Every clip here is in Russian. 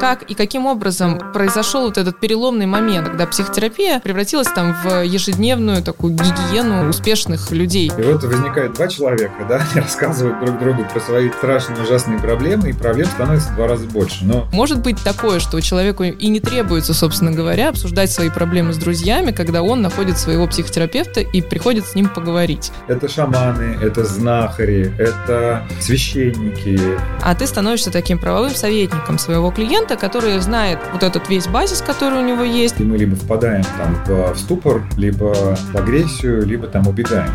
Как и каким образом произошел вот этот переломный момент, когда психотерапия превратилась там в ежедневную такую гигиену успешных людей? И вот возникает два человека, да, они рассказывают друг другу про свои страшные ужасные проблемы, и проблем становится в два раза больше. Но Может быть такое, что человеку и не требуется, собственно говоря, обсуждать свои проблемы с друзьями, когда он находит своего психотерапевта и приходит с ним поговорить. это шаманы, это знахари, это священники, А ты становишься таким правовым советником своего клиента, который знает вот этот весь базис, который у него есть. и мы либо впадаем там в ступор, либо в агрессию, либо там убегаем.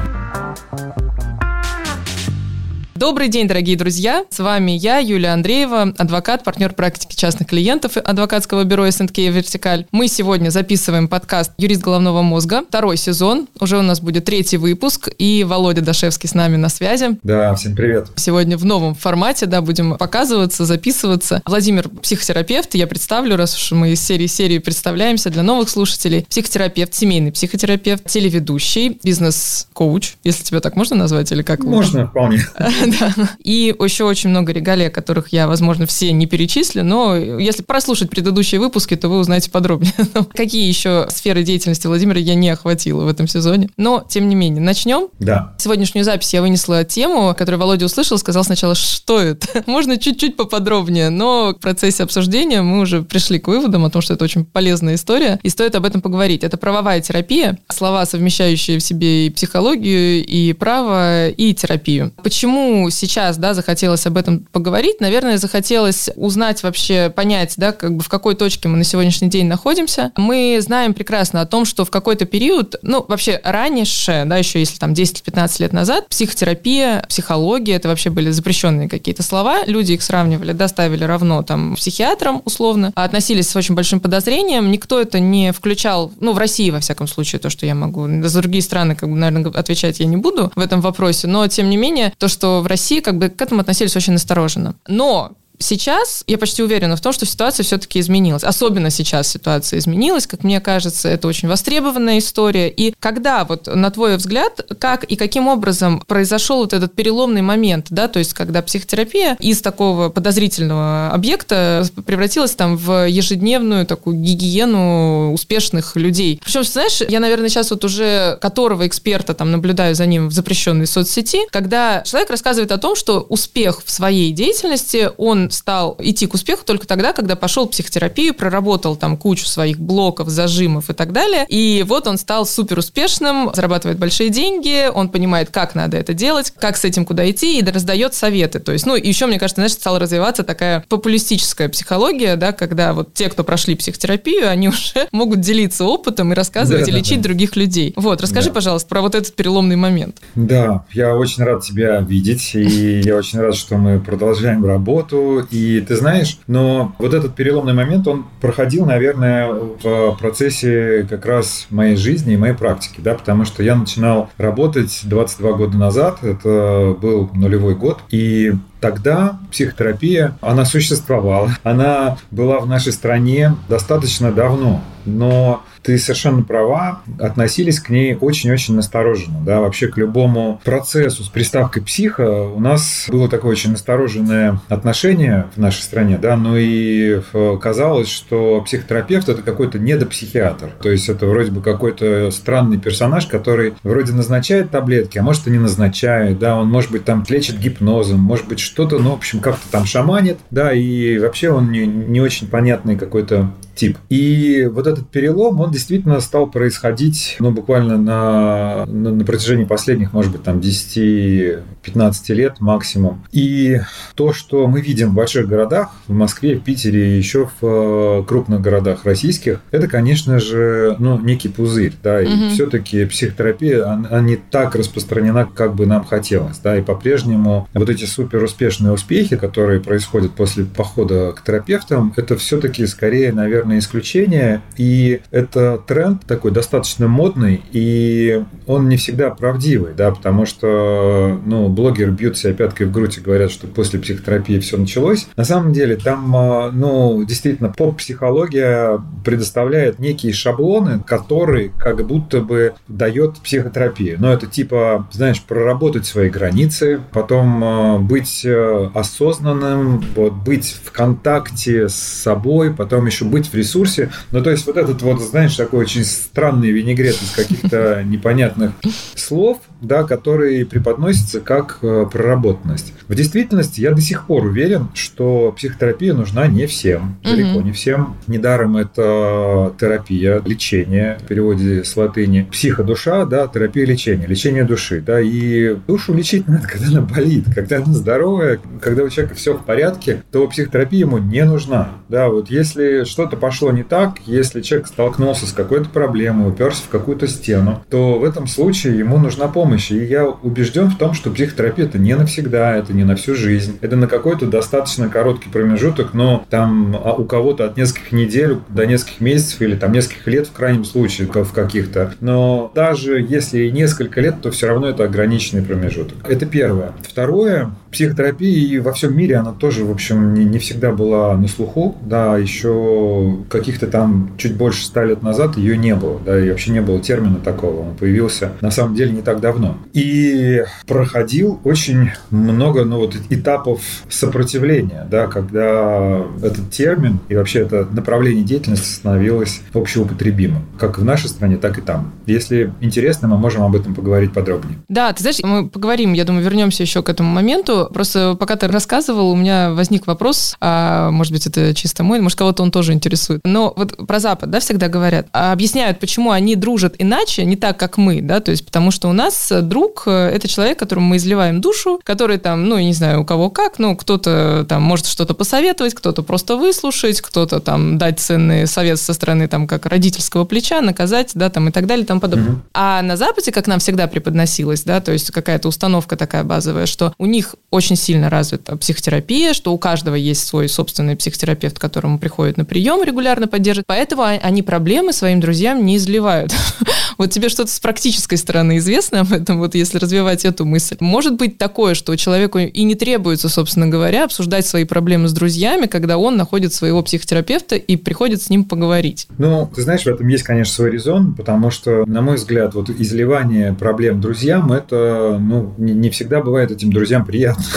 Добрый день, дорогие друзья! С вами я, Юлия Андреева, адвокат, партнер практики частных клиентов адвокатского бюро СНК «Вертикаль». Мы сегодня записываем подкаст «Юрист головного мозга», второй сезон. Уже у нас будет третий выпуск, и Володя Дашевский с нами на связи. Да, всем привет. Сегодня в новом формате, да, будем показываться, записываться. Владимир – психотерапевт, я представлю, раз уж мы из серии серии представляемся для новых слушателей. Психотерапевт, семейный психотерапевт, телеведущий, бизнес-коуч, если тебя так можно назвать, или как? Можно вполне. Да. И еще очень много регалий, о которых я, возможно, все не перечислю, но если прослушать предыдущие выпуски, то вы узнаете подробнее. Какие еще сферы деятельности Владимира я не охватила в этом сезоне. Но, тем не менее, начнем. Да. Сегодняшнюю запись я вынесла тему, которую Володя услышал, сказал сначала, что это. Можно чуть-чуть поподробнее, но в процессе обсуждения мы уже пришли к выводам о том, что это очень полезная история, и стоит об этом поговорить. Это правовая терапия, слова, совмещающие в себе и психологию, и право, и терапию. Почему сейчас, да, захотелось об этом поговорить? Наверное, захотелось узнать вообще, понять, да, как бы в какой точке мы на сегодняшний день находимся. Мы знаем прекрасно о том, что в какой-то период, ну, вообще раньше, да, еще если там 10-15 лет назад, психотерапия, психология, это вообще были запрещенные какие-то слова, люди их сравнивали, да, ставили равно там психиатрам условно, а относились с очень большим подозрением, никто это не включал, ну, в России, во всяком случае, то, что я могу, за другие страны, как бы, наверное, отвечать я не буду в этом вопросе, но, тем не менее, то, что в России как бы к этому относились очень настороженно. Но Сейчас я почти уверена в том, что ситуация все-таки изменилась. Особенно сейчас ситуация изменилась, как мне кажется, это очень востребованная история. И когда, вот на твой взгляд, как и каким образом произошел вот этот переломный момент, да, то есть когда психотерапия из такого подозрительного объекта превратилась там в ежедневную такую гигиену успешных людей. Причем, знаешь, я, наверное, сейчас вот уже которого эксперта там наблюдаю за ним в запрещенной соцсети, когда человек рассказывает о том, что успех в своей деятельности, он стал идти к успеху только тогда, когда пошел в психотерапию, проработал там кучу своих блоков, зажимов и так далее. И вот он стал супер успешным, зарабатывает большие деньги, он понимает, как надо это делать, как с этим куда идти, и раздает советы. То есть, ну, еще, мне кажется, знаешь, стала развиваться такая популистическая психология, да, когда вот те, кто прошли психотерапию, они уже могут делиться опытом и рассказывать, Да, и да, лечить да. других людей. Вот, расскажи, Да. пожалуйста, про вот этот переломный момент. Да, я очень рад тебя видеть, и я очень рад, что мы продолжаем работу. И ты знаешь, но вот этот переломный момент, он проходил, наверное, в процессе как раз моей жизни и моей практики, да, потому что я начинал работать 22 года назад, это был нулевой год, и Тогда психотерапия, она существовала, она была в нашей стране достаточно давно, но ты совершенно права, относились к ней очень-очень настороженно. Да? Вообще к любому процессу с приставкой психа у нас было такое очень настороженное отношение в нашей стране, да, но и э, казалось, что психотерапевт это какой-то недопсихиатр. То есть это вроде бы какой-то странный персонаж, который вроде назначает таблетки, а может и не назначает, да, он может быть там лечит гипнозом, может быть что-то, ну, в общем, как-то там шаманит, да, и вообще он не, не очень понятный какой-то тип. И вот этот перелом, он действительно стал происходить, ну, буквально на, на, на протяжении последних, может быть, там 10-15 лет максимум. И то, что мы видим в больших городах, в Москве, в Питере и еще в э, крупных городах российских, это, конечно же, ну, некий пузырь, да, и Мгм. все-таки психотерапия, она, она не так распространена, как бы нам хотелось, да, и по-прежнему вот эти супер успешные успехи, которые происходят после похода к терапевтам, это все-таки скорее, наверное, наверное, исключение, и это тренд такой достаточно модный, и он не всегда правдивый, да, потому что, ну, блогеры бьют себя пяткой в грудь и говорят, что после психотерапии все началось. На самом деле там, а, ну, действительно, поп-психология предоставляет некие шаблоны, которые как будто бы дает психотерапия. Но это типа, знаешь, проработать свои границы, потом а, быть э, осознанным, вот, быть в контакте с собой, потом еще быть в ресурсе. Ну, то есть вот этот вот, знаешь, такой очень странный винегрет из каких-то непонятных слов, да, которые преподносятся как э, проработанность. В действительности я до сих пор уверен, что психотерапия нужна не всем, далеко не всем. Недаром это терапия, лечение, в переводе с латыни. Психодуша, да, терапия лечения, лечение души, да, и душу лечить надо, когда она болит, когда она здоровая, когда у человека все в порядке, то психотерапия ему не нужна, да, вот если что-то пошло не так, если человек столкнулся с какой-то проблемой, уперся в какую-то стену, то в этом случае ему нужна помощь помощи. И я убежден в том, что психотерапия это не навсегда, это не на всю жизнь. Это на какой-то достаточно короткий промежуток, но там а у кого-то от нескольких недель до нескольких месяцев или там нескольких лет в крайнем случае в каких-то. Но даже если несколько лет, то все равно это ограниченный промежуток. Это первое. Второе, психотерапия во всем мире она тоже, в общем, не, не всегда была на слуху. Да, еще каких-то там чуть больше ста лет назад ее не было. Да, и вообще не было термина такого. Он появился на самом деле не так давно. И проходил очень много ну, вот, этапов сопротивления, да, когда этот термин и вообще это направление деятельности становилось общеупотребимым, как в нашей стране, так и там. Если интересно, мы можем об этом поговорить подробнее. Да, ты знаешь, мы поговорим, я думаю, вернемся еще к этому моменту. Просто пока ты рассказывал, у меня возник вопрос, а, может быть, это чисто мой, может, кого-то он тоже интересует. Но вот про Запад, да, всегда говорят, а объясняют, почему они дружат иначе, не так, как мы, да, то есть потому что у нас друг э, – это человек, которому мы изливаем душу, который там, ну, не знаю, у кого как, ну, кто-то там может что-то посоветовать, кто-то просто выслушать, кто-то там дать ценный совет со стороны там как родительского плеча, наказать, да, там и так далее, там подобное. Mm-hmm. А на Западе, как нам всегда преподносилось, да, то есть какая-то установка такая базовая, что у них очень сильно развита психотерапия, что у каждого есть свой собственный психотерапевт, которому приходит на прием, регулярно поддерживает, поэтому они проблемы своим друзьям не изливают. Вот тебе что-то с практической стороны известно об этом, вот если развивать эту мысль. Может быть такое, что человеку и не требуется, собственно говоря, обсуждать свои проблемы с друзьями, когда он находит своего психотерапевта и приходит с ним поговорить. Ну, ты знаешь, в этом есть, конечно, свой резон, потому что, на мой взгляд, вот изливание проблем друзьям, это, ну, не всегда бывает этим друзьям приятно.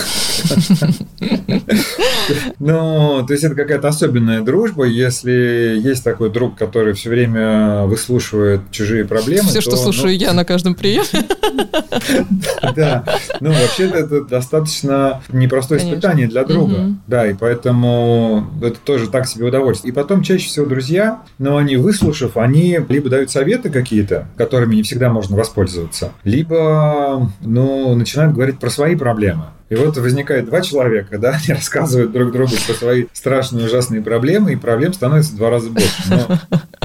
Ну, то есть это какая-то особенная дружба. Если есть такой друг, который все время выслушивает чужие проблемы. Все, что слушаю ну, я на каждом приеме. Да. Ну, вообще это достаточно непростое испытание для друга. Да, и поэтому это тоже так себе удовольствие. И потом чаще всего друзья, но они выслушав, они либо дают советы какие-то, которыми не всегда можно воспользоваться, либо, ну, начинают говорить про свои проблемы. И вот возникает два человека, да, они рассказывают друг другу про свои страшные, ужасные проблемы, и проблем становится в два раза больше. Но,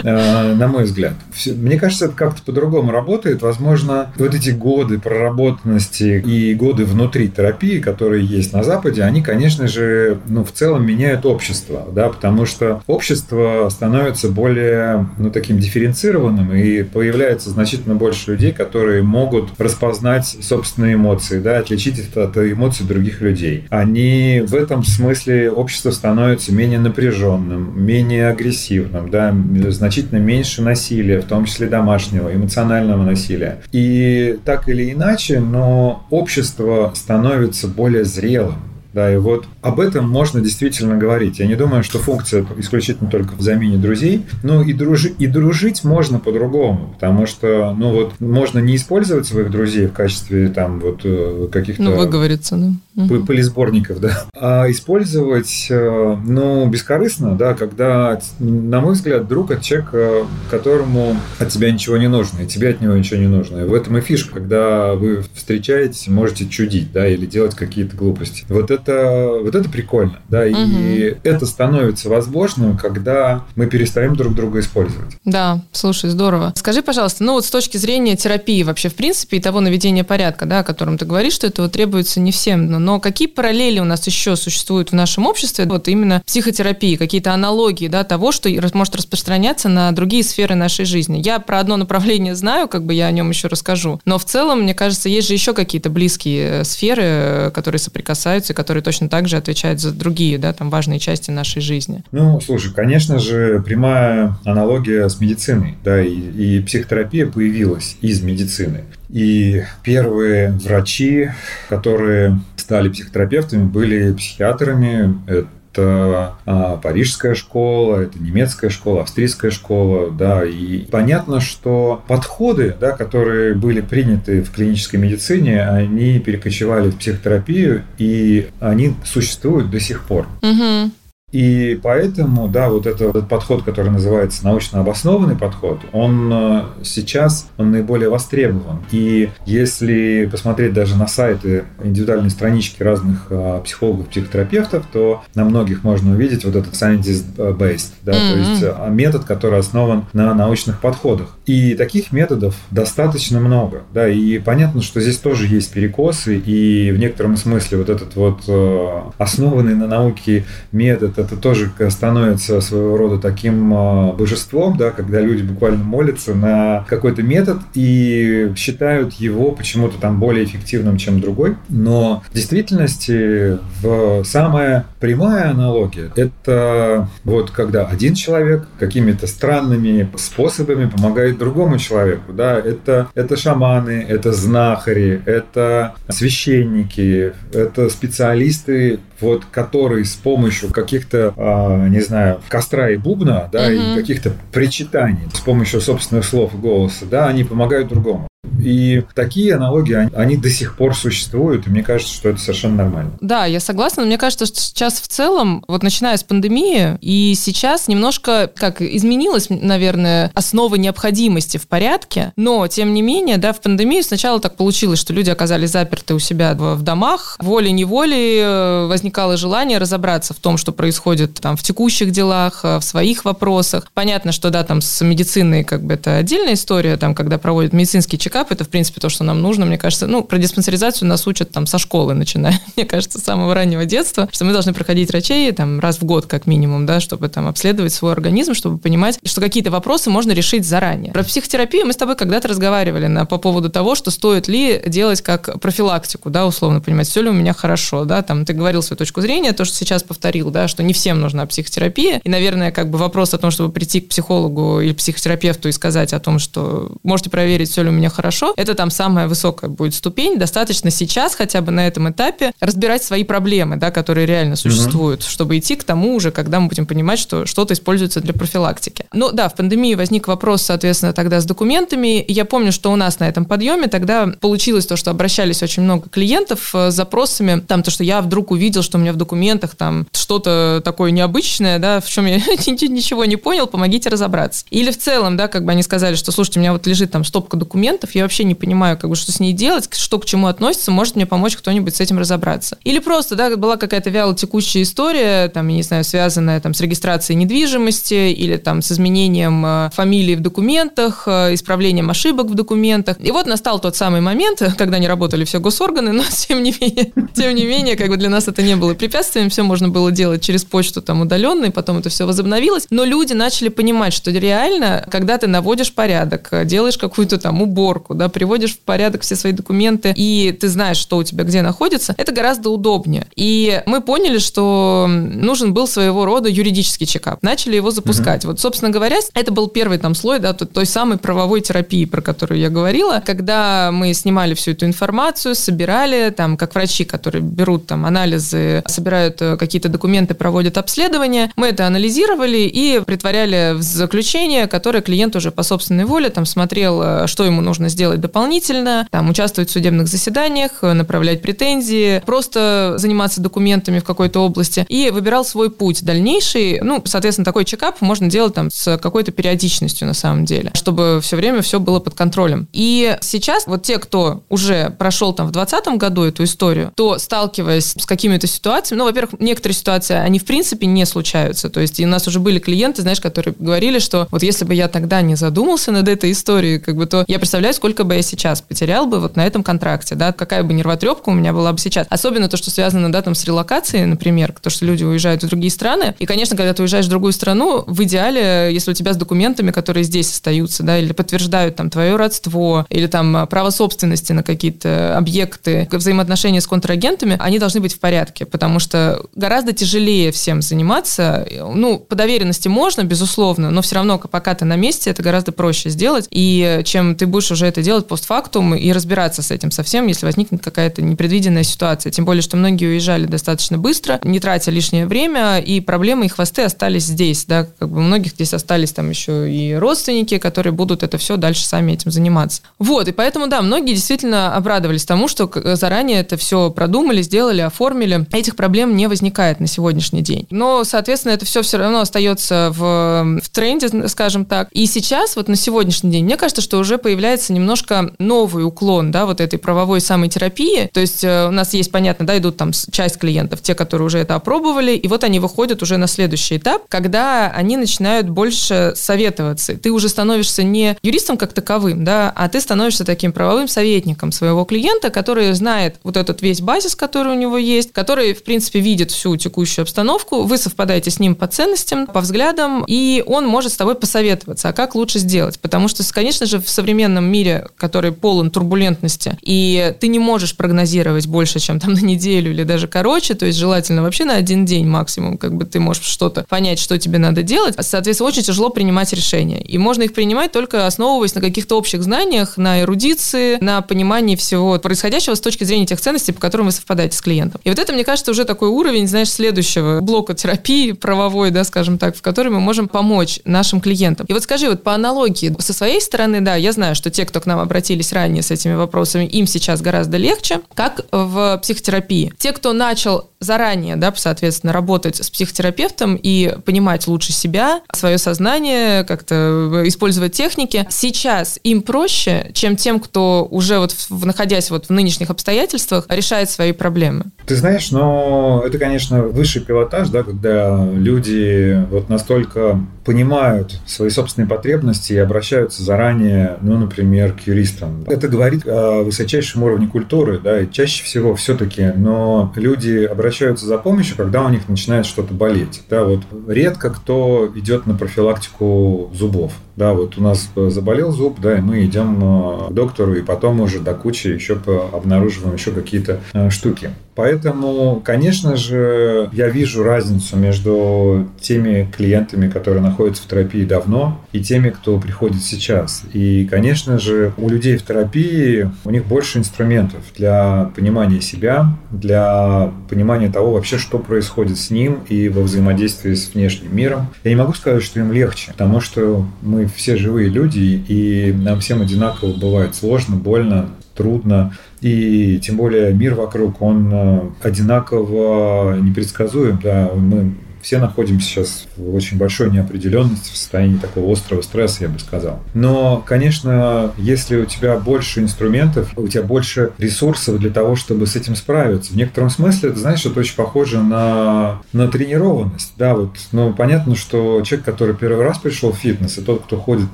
э, на мой взгляд. Мне кажется, это как-то по-другому работает. Возможно, вот эти годы проработанности и годы внутри терапии, которые есть на Западе, они, конечно же, ну, в целом меняют общество, да, потому что общество становится более, ну, таким дифференцированным, и появляется значительно больше людей, которые могут распознать собственные эмоции, да, отличить это от эмоций эмоций других людей. Они в этом смысле общество становится менее напряженным, менее агрессивным, да, значительно меньше насилия, в том числе домашнего, эмоционального насилия. И так или иначе, но общество становится более зрелым. Да, и вот об этом можно действительно говорить. Я не думаю, что функция исключительно только в замене друзей. Ну и, дружи, и дружить можно по-другому, потому что, ну вот, можно не использовать своих друзей в качестве там вот э, каких-то... Ну, выговориться, да угу. полисборников, да, а использовать, э, ну, бескорыстно, да, когда, на мой взгляд, друг – это человек, э, которому от тебя ничего не нужно, и тебе от него ничего не нужно. И в этом и фишка, когда вы встречаетесь, можете чудить, да, или делать какие-то глупости. Вот это, вот это прикольно, да, угу. и это становится возможным, когда мы перестаем друг друга использовать. Да, слушай, здорово. Скажи, пожалуйста, ну вот с точки зрения терапии вообще, в принципе, и того наведения порядка, да, о котором ты говоришь, что этого требуется не всем, но но какие параллели у нас еще существуют в нашем обществе, вот именно психотерапии, какие-то аналогии, да, того, что может распространяться на другие сферы нашей жизни. Я про одно направление знаю, как бы я о нем еще расскажу, но в целом, мне кажется, есть же еще какие-то близкие э, сферы, э, которые соприкасаются, и которые точно так же отвечают за другие, да, там важные части нашей жизни. Ну, слушай, конечно же, прямая аналогия с медициной, да, и, и психотерапия появилась из медицины. И первые врачи, которые стали психотерапевтами, были психиатрами. Это а, парижская школа, это немецкая школа, австрийская школа, да, и понятно, что подходы, да, которые были приняты в клинической медицине, они перекочевали в психотерапию, и они существуют до сих пор. Угу. И поэтому, да, вот этот подход, который называется научно обоснованный подход, он э, сейчас он наиболее востребован. И если посмотреть даже на сайты, индивидуальные странички разных э, психологов, психотерапевтов, то на многих можно увидеть вот этот scientist-based, да, mm-hmm. то есть э, метод, который основан на научных подходах. И таких методов достаточно много, да, и понятно, что здесь тоже есть перекосы, и в некотором смысле вот этот вот основанный на науке метод это тоже становится своего рода таким а, божеством, да, когда люди буквально молятся на какой-то метод и считают его почему-то там более эффективным, чем другой. Но в действительности в самая прямая аналогия – это вот когда один человек какими-то странными способами помогает другому человеку. Да, это, это шаманы, это знахари, это священники, это специалисты, вот, которые с помощью каких каких-то, а, не знаю, костра и бубна, да, угу. и каких-то причитаний с помощью собственных слов и голоса, да, они помогают другому. И такие аналогии, они до сих пор существуют, и мне кажется, что это совершенно нормально. Да, я согласна, но мне кажется, что сейчас в целом, вот начиная с пандемии, и сейчас немножко, как изменилась, наверное, основа необходимости в порядке, но, тем не менее, да, в пандемии сначала так получилось, что люди оказались заперты у себя в домах, волей-неволей э, возникало желание разобраться в том, что происходит там в текущих делах, э, в своих вопросах. Понятно, что, да, там с медициной как бы это отдельная история, там, когда проводят медицинский чекап, чекап, это, в принципе, то, что нам нужно, мне кажется. Ну, про диспансеризацию нас учат там со школы, начиная, мне кажется, с самого раннего детства, что мы должны проходить врачей там раз в год, как минимум, да, чтобы там обследовать свой организм, чтобы понимать, что какие-то вопросы можно решить заранее. Про психотерапию мы с тобой когда-то разговаривали на, по поводу того, что стоит ли делать как профилактику, да, условно понимать, все ли у меня хорошо, да, там ты говорил свою точку зрения, то, что сейчас повторил, да, что не всем нужна психотерапия, и, наверное, как бы вопрос о том, чтобы прийти к психологу или психотерапевту и сказать о том, что можете проверить, все ли у меня хорошо, это там самая высокая будет ступень. Достаточно сейчас хотя бы на этом этапе разбирать свои проблемы, да, которые реально существуют, угу. чтобы идти к тому уже, когда мы будем понимать, что что-то используется для профилактики. Ну да, в пандемии возник вопрос, соответственно, тогда с документами. Я помню, что у нас на этом подъеме тогда получилось то, что обращались очень много клиентов э, с запросами, там то, что я вдруг увидел, что у меня в документах там что-то такое необычное, да, в чем я ничего не понял, помогите разобраться. Или в целом, да, как бы они сказали, что, слушайте, у меня вот лежит там стопка документов, я вообще не понимаю, как бы, что с ней делать, что к чему относится, может мне помочь кто-нибудь с этим разобраться. Или просто, да, была какая-то вяло текущая история, там, я не знаю, связанная там с регистрацией недвижимости или там с изменением э, фамилии в документах, э, исправлением ошибок в документах. И вот настал тот самый момент, когда не работали все госорганы, но тем не менее, тем не менее, как бы для нас это не было препятствием, все можно было делать через почту там удаленно, и потом это все возобновилось. Но люди начали понимать, что реально, когда ты наводишь порядок, делаешь какую-то там уборку, да, приводишь в порядок все свои документы, и ты знаешь, что у тебя где находится, это гораздо удобнее. И мы поняли, что нужен был своего рода юридический чекап. Начали его запускать. Угу. Вот, собственно говоря, это был первый там слой, да, той самой правовой терапии, про которую я говорила, когда мы снимали всю эту информацию, собирали, там, как врачи, которые берут там анализы, собирают э, какие-то документы, проводят обследование, мы это анализировали и притворяли в заключение, которое клиент уже по собственной воле там смотрел, э, что ему нужно сделать делать дополнительно, там, участвовать в судебных заседаниях, направлять претензии, просто заниматься документами в какой-то области и выбирал свой путь дальнейший. Ну, соответственно, такой чекап можно делать там с какой-то периодичностью на самом деле, чтобы все время все было под контролем. И сейчас вот те, кто уже прошел там в 2020 году эту историю, то сталкиваясь с какими-то ситуациями, ну, во-первых, некоторые ситуации, они в принципе не случаются. То есть у нас уже были клиенты, знаешь, которые говорили, что вот если бы я тогда не задумался над этой историей, как бы, то я представляю, сколько бы я сейчас потерял бы вот на этом контракте, да, какая бы нервотрепка у меня была бы сейчас. Особенно то, что связано, да, там с релокацией, например, то, что люди уезжают в другие страны. И, конечно, когда ты уезжаешь в другую страну, в идеале, если у тебя с документами, которые здесь остаются, да, или подтверждают там твое родство, или там право собственности на какие-то объекты, взаимоотношения с контрагентами, они должны быть в порядке, потому что гораздо тяжелее всем заниматься. Ну, по доверенности можно, безусловно, но все равно, пока ты на месте, это гораздо проще сделать. И чем ты будешь уже это делать постфактум и разбираться с этим совсем, если возникнет какая-то непредвиденная ситуация. Тем более, что многие уезжали достаточно быстро, не тратя лишнее время, и проблемы и хвосты остались здесь. Да, как бы у многих здесь остались там еще и родственники, которые будут это все дальше сами этим заниматься. Вот, и поэтому, да, многие действительно обрадовались тому, что заранее это все продумали, сделали, оформили. Этих проблем не возникает на сегодняшний день. Но, соответственно, это все все равно остается в, в тренде, скажем так. И сейчас, вот на сегодняшний день, мне кажется, что уже появляется немножко новый уклон, да, вот этой правовой самой терапии. То есть э, у нас есть, понятно, да, идут там часть клиентов, те, которые уже это опробовали, и вот они выходят уже на следующий этап, когда они начинают больше советоваться. Ты уже становишься не юристом как таковым, да, а ты становишься таким правовым советником своего клиента, который знает вот этот весь базис, который у него есть, который, в принципе, видит всю текущую обстановку, вы совпадаете с ним по ценностям, по взглядам, и он может с тобой посоветоваться, а как лучше сделать. Потому что, конечно же, в современном мире, который полон турбулентности, и ты не можешь прогнозировать больше, чем там на неделю или даже короче, то есть желательно вообще на один день максимум, как бы ты можешь что-то понять, что тебе надо делать. Соответственно, очень тяжело принимать решения. И можно их принимать только основываясь на каких-то общих знаниях, на эрудиции, на понимании всего происходящего с точки зрения тех ценностей, по которым вы совпадаете с клиентом. И вот это, мне кажется, уже такой уровень, знаешь, следующего блока терапии правовой, да, скажем так, в которой мы можем помочь нашим клиентам. И вот скажи, вот по аналогии, со своей стороны, да, я знаю, что те, кто к нам обратились ранее с этими вопросами, им сейчас гораздо легче, как в психотерапии. Те, кто начал заранее, да, соответственно, работать с психотерапевтом и понимать лучше себя, свое сознание, как-то использовать техники, сейчас им проще, чем тем, кто уже вот в, находясь вот в нынешних обстоятельствах, решает свои проблемы. Ты знаешь, но это, конечно, высший пилотаж, да, когда люди вот настолько понимают свои собственные потребности и обращаются заранее, ну, например, к юристам. Это говорит о высочайшем уровне культуры, да, и чаще всего все-таки, но люди обращаются за помощью, когда у них начинает что-то болеть. Да, вот редко кто идет на профилактику зубов. Да, вот у нас заболел зуб, да, и мы идем э, к доктору, и потом уже до кучи еще обнаруживаем еще какие-то э, штуки. Поэтому, конечно же, я вижу разницу между теми клиентами, которые находятся в терапии давно, и теми, кто приходит сейчас. И, конечно же, у людей в терапии у них больше инструментов для понимания себя, для понимания того вообще, что происходит с ним и во взаимодействии с внешним миром. Я не могу сказать, что им легче, потому что мы все живые люди, и нам всем одинаково бывает сложно, больно, трудно. И тем более мир вокруг, он э, одинаково непредсказуем. Да, мы все находимся сейчас в очень большой неопределенности, в состоянии такого острого стресса, я бы сказал. Но, конечно, если у тебя больше инструментов, у тебя больше ресурсов для того, чтобы с этим справиться. В некотором смысле, ты знаешь, это очень похоже на, на тренированность. Да, вот, ну, понятно, что человек, который первый раз пришел в фитнес, и тот, кто ходит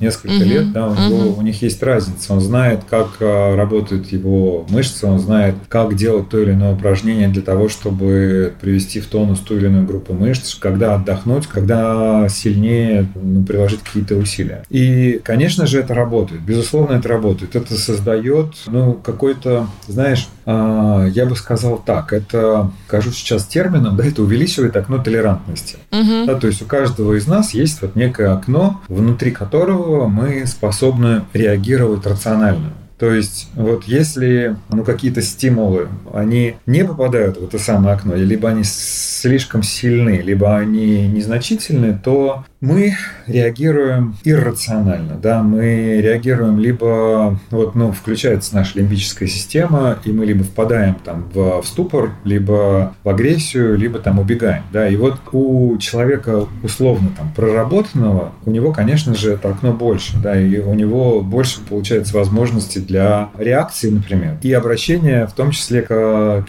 несколько uh-huh. лет, да, у, него, uh-huh. у них есть разница. Он знает, как а, работают его мышцы, он знает, как делать то или иное упражнение для того, чтобы привести в тонус ту или иную группу мышц, когда отдохнуть, когда сильнее ну, приложить какие-то усилия. И, конечно же, это работает. Безусловно, это работает. Это создает, ну, какой-то, знаешь, э, я бы сказал так, это, скажу сейчас термином, да, это увеличивает окно толерантности. Угу. Да, то есть у каждого из нас есть вот некое окно, внутри которого мы способны реагировать рационально. То есть, вот если ну, какие-то стимулы, они не попадают в это самое окно, либо они слишком сильны, либо они незначительны, то мы реагируем иррационально, да, мы реагируем либо, вот, ну, включается наша лимбическая система, и мы либо впадаем там в, в ступор, либо в агрессию, либо там убегаем, да, и вот у человека условно там проработанного, у него, конечно же, это окно больше, да, и у него больше получается возможности для для реакции, например, и обращения в том числе к,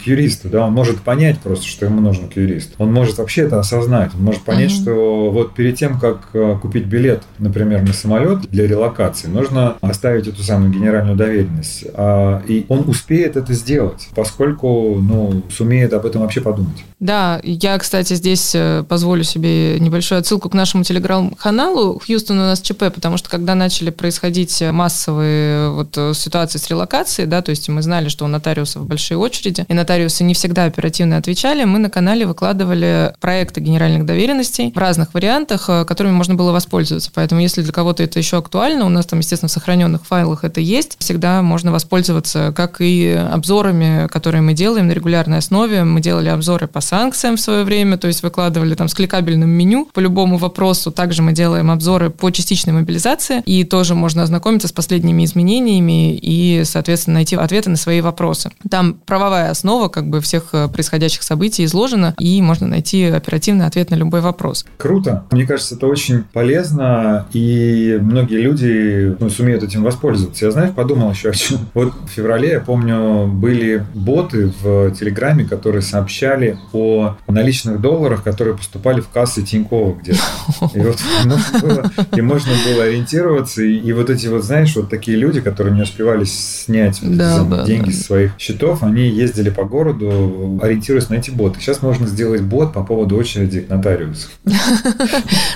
к юристу. Да? Он может понять просто, что ему нужен к юристу. Он может вообще это осознать. Он может понять, mm-hmm. что вот перед тем, как э, купить билет, например, на самолет для релокации, нужно оставить эту самую генеральную доверенность. А, и он успеет это сделать, поскольку ну, сумеет об этом вообще подумать. Да, я, кстати, здесь э, позволю себе небольшую отсылку к нашему телеграм-каналу. Хьюстон у нас ЧП, потому что когда начали происходить массовые вот ситуации с релокацией, да, то есть мы знали, что у нотариусов большие очереди, и нотариусы не всегда оперативно отвечали, мы на канале выкладывали проекты генеральных доверенностей в разных вариантах, э, которыми можно было воспользоваться. Поэтому если для кого-то это еще актуально, у нас там, естественно, в сохраненных файлах это есть, всегда можно воспользоваться как и обзорами, которые мы делаем на регулярной основе. Мы делали обзоры по санкциям в свое время, то есть выкладывали там с кликабельным меню по любому вопросу. Также мы делаем обзоры по частичной мобилизации, и тоже можно ознакомиться с последними изменениями и, соответственно, найти ответы на свои вопросы. Там правовая основа как бы всех э, происходящих событий изложена, и можно найти оперативный ответ на любой вопрос. Круто. Мне кажется, это очень полезно, и многие люди ну, сумеют этим воспользоваться. Я, знаешь, подумал еще о чем. Вот в феврале, я помню, были боты в Телеграме, которые сообщали о наличных долларах, которые поступали в кассы Тинькова где-то. И вот можно было, ориентироваться, и, и вот эти вот, знаешь, вот такие люди, которые не успевали снять вот да, эти да, деньги да. с своих счетов, они ездили по городу, ориентируясь на эти боты. Сейчас можно сделать бот по поводу очереди к нотариусу.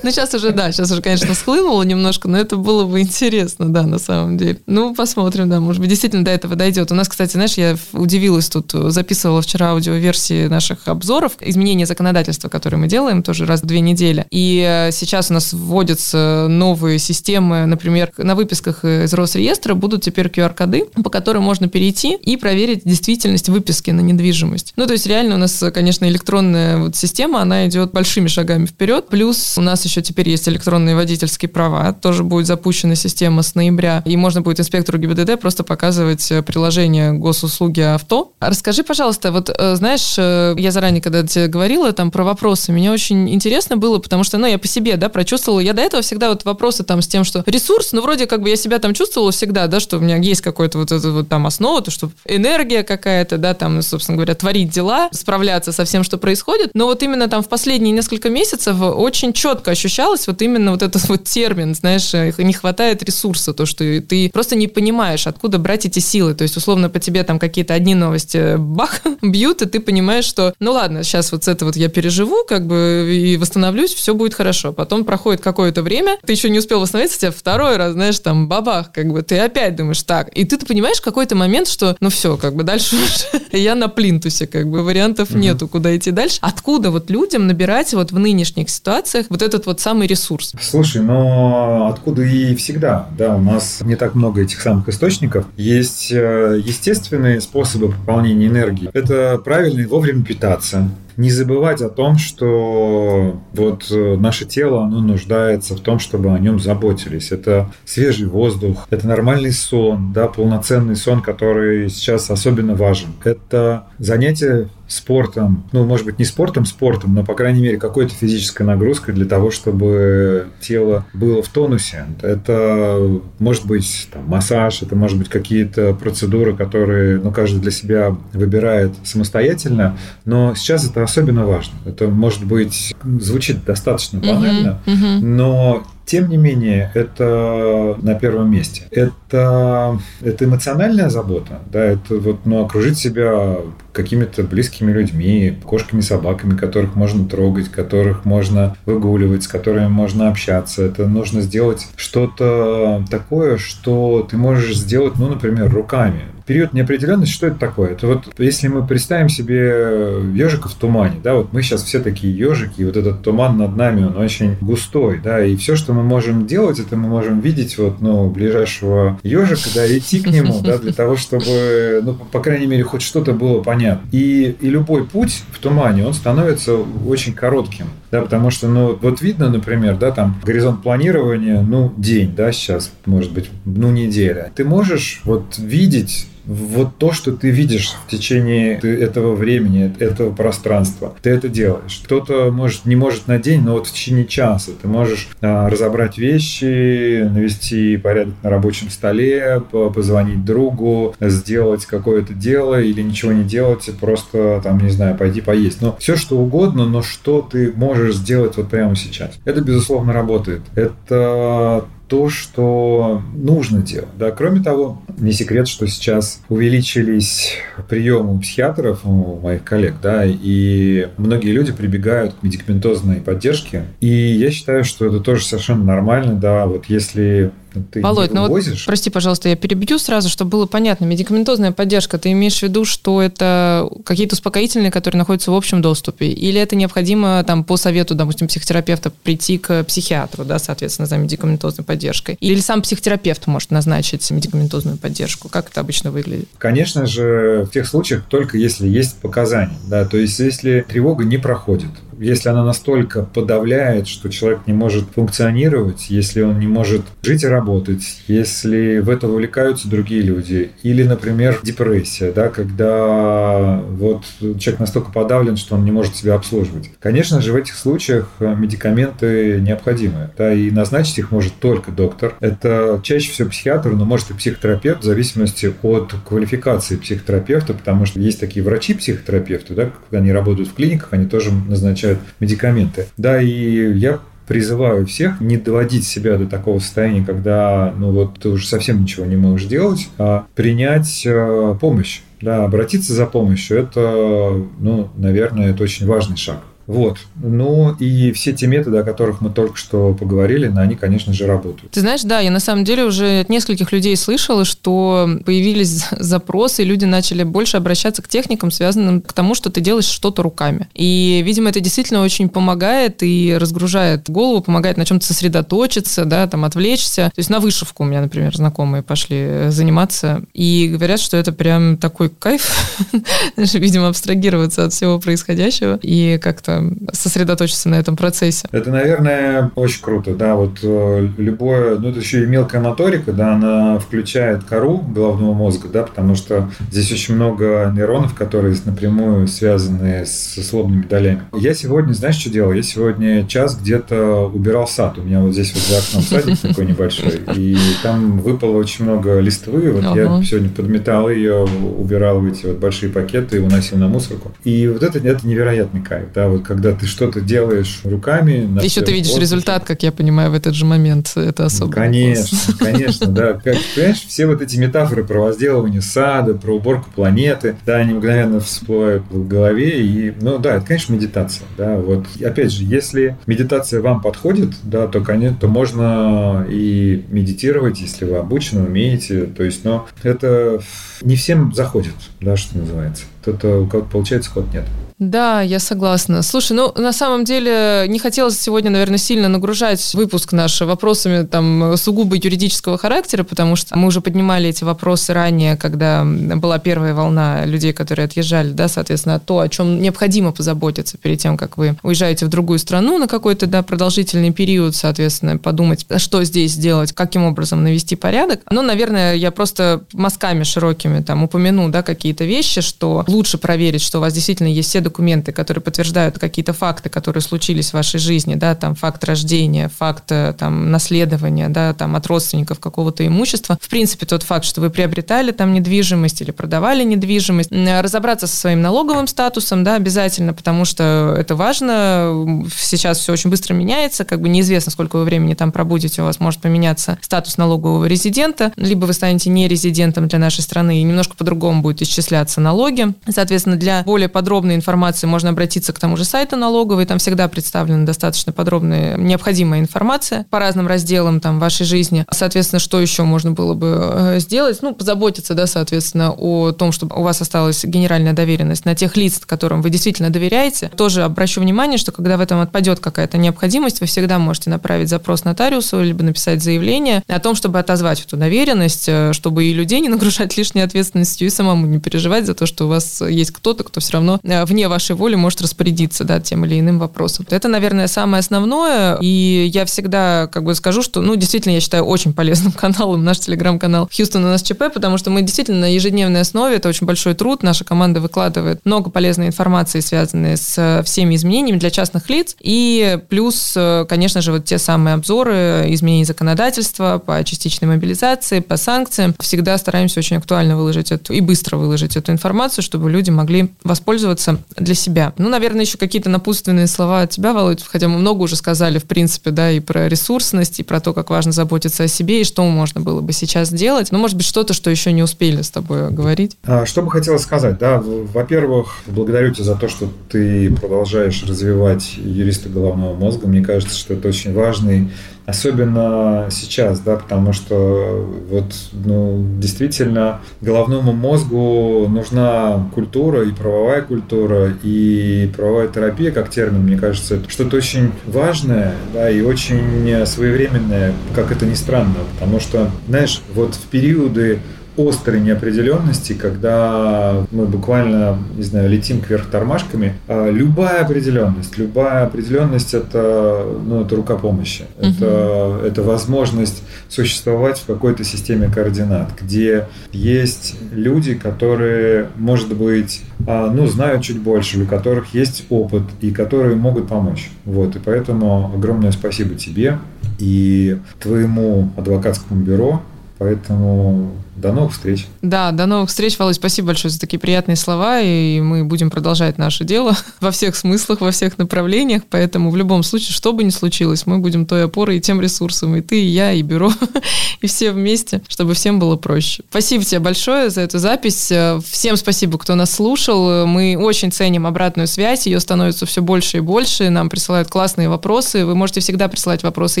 Ну, сейчас уже, да, сейчас уже, конечно, схлынуло немножко, но это было бы интересно, да, на самом деле. Ну, посмотрим, да, может быть, действительно до этого дойдет. У нас, кстати, знаешь, я удивилась тут, записывала вчера аудиоверсии наших обзоров, изменения законодательства, которые мы делаем тоже раз в две недели. И э, сейчас у нас вводятся новые системы, например, на выписках из Росреестра будут теперь QR-коды, по которым можно перейти и проверить действительность выписки на недвижимость. Ну, то есть реально у нас, конечно, электронная вот система, она идет большими шагами вперед. Плюс у нас еще теперь есть электронные водительские права, тоже будет запущена система с ноября, и можно будет инспектору ГИБДД просто показывать э, приложение госуслуги авто. Расскажи, пожалуйста, вот э, знаешь, я заранее, когда тебе говорила там про вопросы, мне очень интересно было, потому что, ну, я по себе, да, прочувствовала, я до этого всегда вот вопросы там с тем, что ресурс, ну, вроде как бы я себя там чувствовала всегда, да, что у меня есть какой-то вот это вот там основа, то, что энергия какая-то, да, там, собственно говоря, творить дела, справляться со всем, что происходит. Но вот именно там в последние несколько месяцев очень четко ощущалось вот именно вот этот вот термин, знаешь, не хватает ресурса, то, что ты просто не понимаешь, откуда брать эти силы. То есть, условно, по тебе там какие-то одни новости бах, бьют, и ты понимаешь, что, ну ладно, сейчас вот это вот я переживу, как бы, и восстановлюсь, все будет хорошо. Потом проходит какое-то время, ты еще не успел восстановиться, тебя второй раз, знаешь, там, бабах, как бы, ты опять думаешь так. И ты, ты понимаешь какой-то момент, что, ну все, как бы, дальше уже я на плинтусе, как бы, вариантов mm-hmm. нету, куда идти дальше. Откуда вот людям набирать вот в нынешних ситуациях вот этот вот самый ресурс? Слушай, но откуда и всегда, да, у нас не так много этих самых источников. Есть э, естественные способы пополнения энергии. Это правильно и вовремя питаться, не забывать о том, что вот э, наше тело, оно нуждается в том, чтобы о нем заботились. Это свежий воздух, это нормальный сон, да, полноценный сон, который сейчас особенно важен. Это занятие спортом, ну, может быть, не спортом, спортом, но, по крайней мере, какой-то физической нагрузкой для того, чтобы тело было в тонусе. Это может быть там, массаж, это может быть какие-то процедуры, которые, ну, каждый для себя выбирает самостоятельно, но сейчас это особенно важно. Это, может быть, звучит достаточно банально, uh-huh, uh-huh. но тем не менее, это на первом месте. Это, это эмоциональная забота, да, это вот, ну, окружить себя какими-то близкими людьми, кошками, собаками, которых можно трогать, которых можно выгуливать, с которыми можно общаться. Это нужно сделать что-то такое, что ты можешь сделать, ну, например, руками период неопределенности, что это такое? Это вот если мы представим себе ежика в тумане, да, вот мы сейчас все такие ежики, и вот этот туман над нами, он очень густой, да, и все, что мы можем делать, это мы можем видеть вот, ну, ближайшего ежика, да, идти к нему, да, для того, чтобы, ну, по крайней мере, хоть что-то было понятно. И, и любой путь в тумане, он становится очень коротким. Да, потому что, ну, вот видно, например, да, там горизонт планирования, ну, день, да, сейчас, может быть, ну, неделя. Ты можешь вот видеть вот то, что ты видишь в течение этого времени, этого пространства, ты это делаешь. Кто-то может не может на день, но вот в течение часа ты можешь а, разобрать вещи, навести порядок на рабочем столе, позвонить другу, сделать какое-то дело или ничего не делать, просто там, не знаю, пойти поесть. Но все что угодно, но что ты можешь сделать вот прямо сейчас. Это, безусловно, работает. Это то, что нужно делать. Да, кроме того, не секрет, что сейчас увеличились приемы у психиатров, у моих коллег, да, и многие люди прибегают к медикаментозной поддержке. И я считаю, что это тоже совершенно нормально, да, вот если ты Володь, ну вот, прости, пожалуйста, я перебью сразу, чтобы было понятно. Медикаментозная поддержка, ты имеешь в виду, что это какие-то успокоительные, которые находятся в общем доступе? Или это необходимо там по совету, допустим, психотерапевта прийти к психиатру, да, соответственно, за медикаментозной поддержкой? Или сам психотерапевт может назначить медикаментозную поддержку? Как это обычно выглядит? Конечно же, в тех случаях только если есть показания, да, то есть если тревога не проходит, если она настолько подавляет, что человек не может функционировать, если он не может жить и работать, если в это увлекаются другие люди, или, например, депрессия, да, когда вот человек настолько подавлен, что он не может себя обслуживать. Конечно же, в этих случаях медикаменты необходимы, да, и назначить их может только доктор. Это чаще всего психиатр, но может и психотерапевт, в зависимости от квалификации психотерапевта, потому что есть такие врачи-психотерапевты, да, когда они работают в клиниках, они тоже назначают назначают медикаменты. Да, и я призываю всех не доводить себя до такого состояния, когда ну вот ты уже совсем ничего не можешь делать, а принять э, помощь. Да, обратиться за помощью – это, ну, наверное, это очень важный шаг. Вот. Ну и все те методы, о которых мы только что поговорили, на они, конечно же, работают. Ты знаешь, да, я на самом деле уже от нескольких людей слышала, что появились запросы, и люди начали больше обращаться к техникам, связанным к тому, что ты делаешь что-то руками. И, видимо, это действительно очень помогает и разгружает голову, помогает на чем-то сосредоточиться, да, там отвлечься. То есть на вышивку у меня, например, знакомые пошли заниматься, и говорят, что это прям такой кайф, видимо, абстрагироваться от всего происходящего и как-то сосредоточиться на этом процессе. Это, наверное, очень круто, да, вот э, любое, ну, это еще и мелкая моторика, да, она включает кору головного мозга, да, потому что здесь очень много нейронов, которые напрямую связаны с слобными долями. Я сегодня, знаешь, что делал? Я сегодня час где-то убирал сад. У меня вот здесь вот за окном садик такой небольшой, и там выпало очень много листвы. Вот я сегодня подметал ее, убирал эти вот большие пакеты и уносил на мусорку. И вот это, это невероятный кайф, да, вот когда ты что-то делаешь руками. Еще ты видишь воздухе. результат, как я понимаю, в этот же момент. Это особо. Конечно, конечно, да. Как, понимаешь, все вот эти метафоры про возделывание сада, про уборку планеты, да, они мгновенно всплывают в голове. И, ну да, это, конечно, медитация. Да, вот опять же, если медитация вам подходит, да, то, конечно, то можно и медитировать, если вы обучены, умеете. То есть, но это не всем заходит, да, что называется. Кто-то, у кого-то получается, у кого-то нет. Да, я согласна. Слушай, ну, на самом деле, не хотелось сегодня, наверное, сильно нагружать выпуск наш вопросами там сугубо юридического характера, потому что мы уже поднимали эти вопросы ранее, когда была первая волна людей, которые отъезжали, да, соответственно, то, о чем необходимо позаботиться перед тем, как вы уезжаете в другую страну на какой-то, да, продолжительный период, соответственно, подумать, что здесь сделать, каким образом навести порядок. Ну, наверное, я просто мазками широкими там упомяну, да, какие-то вещи, что лучше проверить, что у вас действительно есть все документы, которые подтверждают какие-то факты, которые случились в вашей жизни, да, там факт рождения, факт э, там наследования, да, там от родственников какого-то имущества. В принципе, тот факт, что вы приобретали там недвижимость или продавали недвижимость, разобраться со своим налоговым статусом, да, обязательно, потому что это важно. Сейчас все очень быстро меняется, как бы неизвестно, сколько вы времени там пробудете, у вас может поменяться статус налогового резидента, либо вы станете не резидентом для нашей страны, и немножко по-другому будет исчисляться налоги. Соответственно, для более подробной информации можно обратиться к тому же сайту налоговой, там всегда представлена достаточно подробная необходимая информация по разным разделам там вашей жизни. Соответственно, что еще можно было бы э, сделать? Ну, позаботиться, да, соответственно, о том, чтобы у вас осталась генеральная доверенность на тех лиц, которым вы действительно доверяете. Тоже обращу внимание, что когда в этом отпадет какая-то необходимость, вы всегда можете направить запрос нотариусу, либо написать заявление о том, чтобы отозвать эту доверенность, э, чтобы и людей не нагружать лишней ответственностью, и самому не переживать за то, что у вас вас есть кто-то, кто все равно э, вне вашей воли может распорядиться, да, тем или иным вопросом. Это, наверное, самое основное, и я всегда как бы скажу, что, ну, действительно, я считаю очень полезным каналом наш телеграм-канал Хьюстон у нас ЧП, потому что мы действительно на ежедневной основе, это очень большой труд, наша команда выкладывает много полезной информации, связанной с э, всеми изменениями для частных лиц, и плюс, э, конечно же, вот те самые обзоры изменений законодательства по частичной мобилизации, по санкциям. Всегда стараемся очень актуально выложить эту и быстро выложить эту информацию, чтобы люди могли воспользоваться для себя. Ну, наверное, еще какие-то напутственные слова от тебя, Володь, хотя мы много уже сказали, в принципе, да, и про ресурсность, и про то, как важно заботиться о себе, и что можно было бы сейчас сделать. Ну, может быть, что-то, что еще не успели с тобой говорить. А, что бы хотелось сказать, да, во-первых, благодарю тебя за то, что ты продолжаешь развивать юриста головного мозга. Мне кажется, что это очень важный Особенно сейчас, да, потому что вот, ну, действительно головному мозгу нужна культура и правовая культура, и правовая терапия как термин, мне кажется, это что-то очень важное, да, и очень своевременное, как это ни странно, потому что, знаешь, вот в периоды острой неопределенности, когда мы буквально, не знаю, летим кверх тормашками, а любая определенность, любая определенность это, ну, это рука помощи. Угу. Это, это возможность существовать в какой-то системе координат, где есть люди, которые, может быть, а, ну, знают чуть больше, у которых есть опыт и которые могут помочь. Вот, и поэтому огромное спасибо тебе и твоему адвокатскому бюро, Поэтому до новых встреч. Да, до новых встреч, Володь. Спасибо большое за такие приятные слова. И мы будем продолжать наше дело во всех смыслах, во всех направлениях. Поэтому в любом случае, что бы ни случилось, мы будем той опорой и тем ресурсом. И ты, и я, и бюро, и все вместе, чтобы всем было проще. Спасибо тебе большое за эту запись. Всем спасибо, кто нас слушал. Мы очень ценим обратную связь. Ее становится все больше и больше. Нам присылают классные вопросы. Вы можете всегда присылать вопросы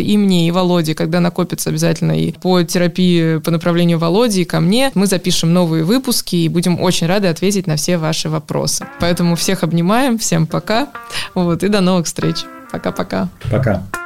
и мне, и Володе, когда накопится обязательно и по терапии по направлению Володи и ко мне. Мы запишем новые выпуски и будем очень рады ответить на все ваши вопросы. Поэтому всех обнимаем, всем пока. Вот, и до новых встреч. Пока-пока. Пока. -пока. пока.